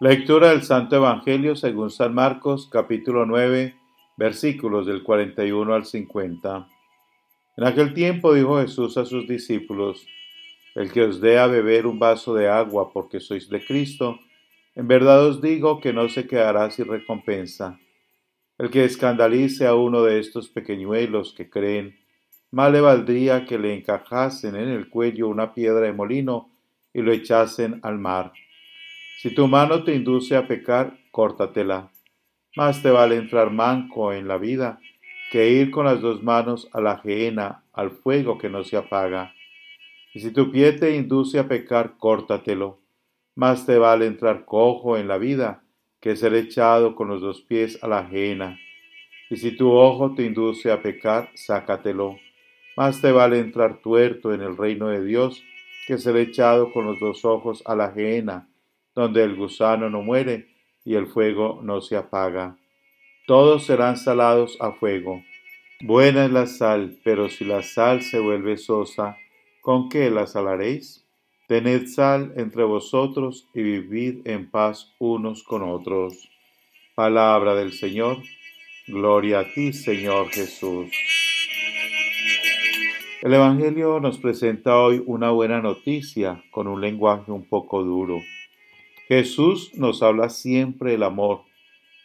Lectura del Santo Evangelio según San Marcos capítulo 9 versículos del 41 al 50. En aquel tiempo dijo Jesús a sus discípulos, El que os dé a beber un vaso de agua porque sois de Cristo, en verdad os digo que no se quedará sin recompensa. El que escandalice a uno de estos pequeñuelos que creen, mal le valdría que le encajasen en el cuello una piedra de molino y lo echasen al mar. Si tu mano te induce a pecar, córtatela. Más te vale entrar manco en la vida que ir con las dos manos a la gehenna, al fuego que no se apaga. Y si tu pie te induce a pecar, córtatelo. Más te vale entrar cojo en la vida que ser echado con los dos pies a la gehenna. Y si tu ojo te induce a pecar, sácatelo. Más te vale entrar tuerto en el reino de Dios que ser echado con los dos ojos a la gehenna donde el gusano no muere y el fuego no se apaga. Todos serán salados a fuego. Buena es la sal, pero si la sal se vuelve sosa, ¿con qué la salaréis? Tened sal entre vosotros y vivid en paz unos con otros. Palabra del Señor. Gloria a ti, Señor Jesús. El Evangelio nos presenta hoy una buena noticia con un lenguaje un poco duro. Jesús nos habla siempre del amor,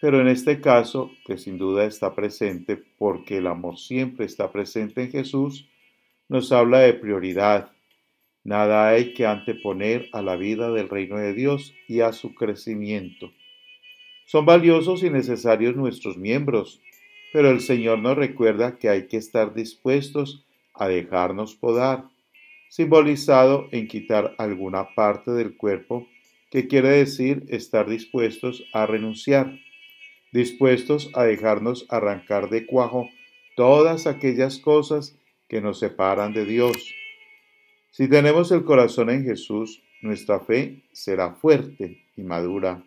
pero en este caso, que sin duda está presente porque el amor siempre está presente en Jesús, nos habla de prioridad. Nada hay que anteponer a la vida del reino de Dios y a su crecimiento. Son valiosos y necesarios nuestros miembros, pero el Señor nos recuerda que hay que estar dispuestos a dejarnos podar, simbolizado en quitar alguna parte del cuerpo que quiere decir estar dispuestos a renunciar, dispuestos a dejarnos arrancar de cuajo todas aquellas cosas que nos separan de Dios. Si tenemos el corazón en Jesús, nuestra fe será fuerte y madura.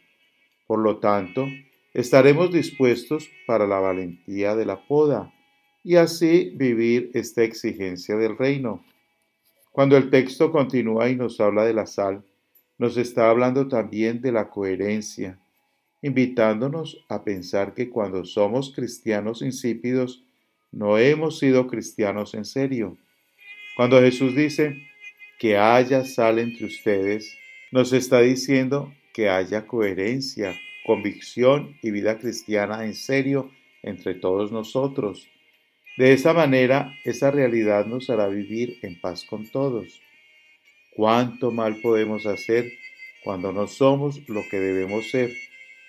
Por lo tanto, estaremos dispuestos para la valentía de la poda y así vivir esta exigencia del reino. Cuando el texto continúa y nos habla de la sal, nos está hablando también de la coherencia, invitándonos a pensar que cuando somos cristianos insípidos, no hemos sido cristianos en serio. Cuando Jesús dice que haya sal entre ustedes, nos está diciendo que haya coherencia, convicción y vida cristiana en serio entre todos nosotros. De esa manera, esa realidad nos hará vivir en paz con todos cuánto mal podemos hacer cuando no somos lo que debemos ser,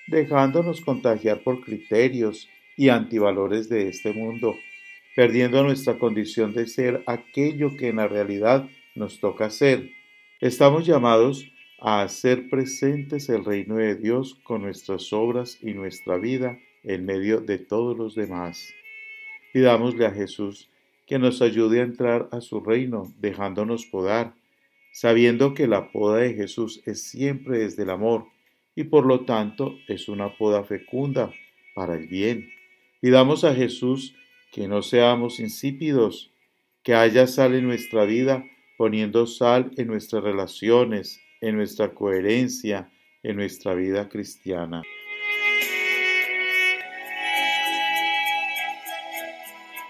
dejándonos contagiar por criterios y antivalores de este mundo, perdiendo nuestra condición de ser aquello que en la realidad nos toca ser. Estamos llamados a hacer presentes el reino de Dios con nuestras obras y nuestra vida en medio de todos los demás. Pidámosle a Jesús que nos ayude a entrar a su reino, dejándonos podar, sabiendo que la poda de Jesús es siempre desde el amor y por lo tanto es una poda fecunda para el bien. Pidamos a Jesús que no seamos insípidos, que haya sal en nuestra vida, poniendo sal en nuestras relaciones, en nuestra coherencia, en nuestra vida cristiana.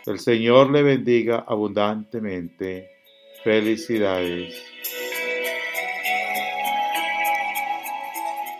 El Señor le bendiga abundantemente. Felicidades.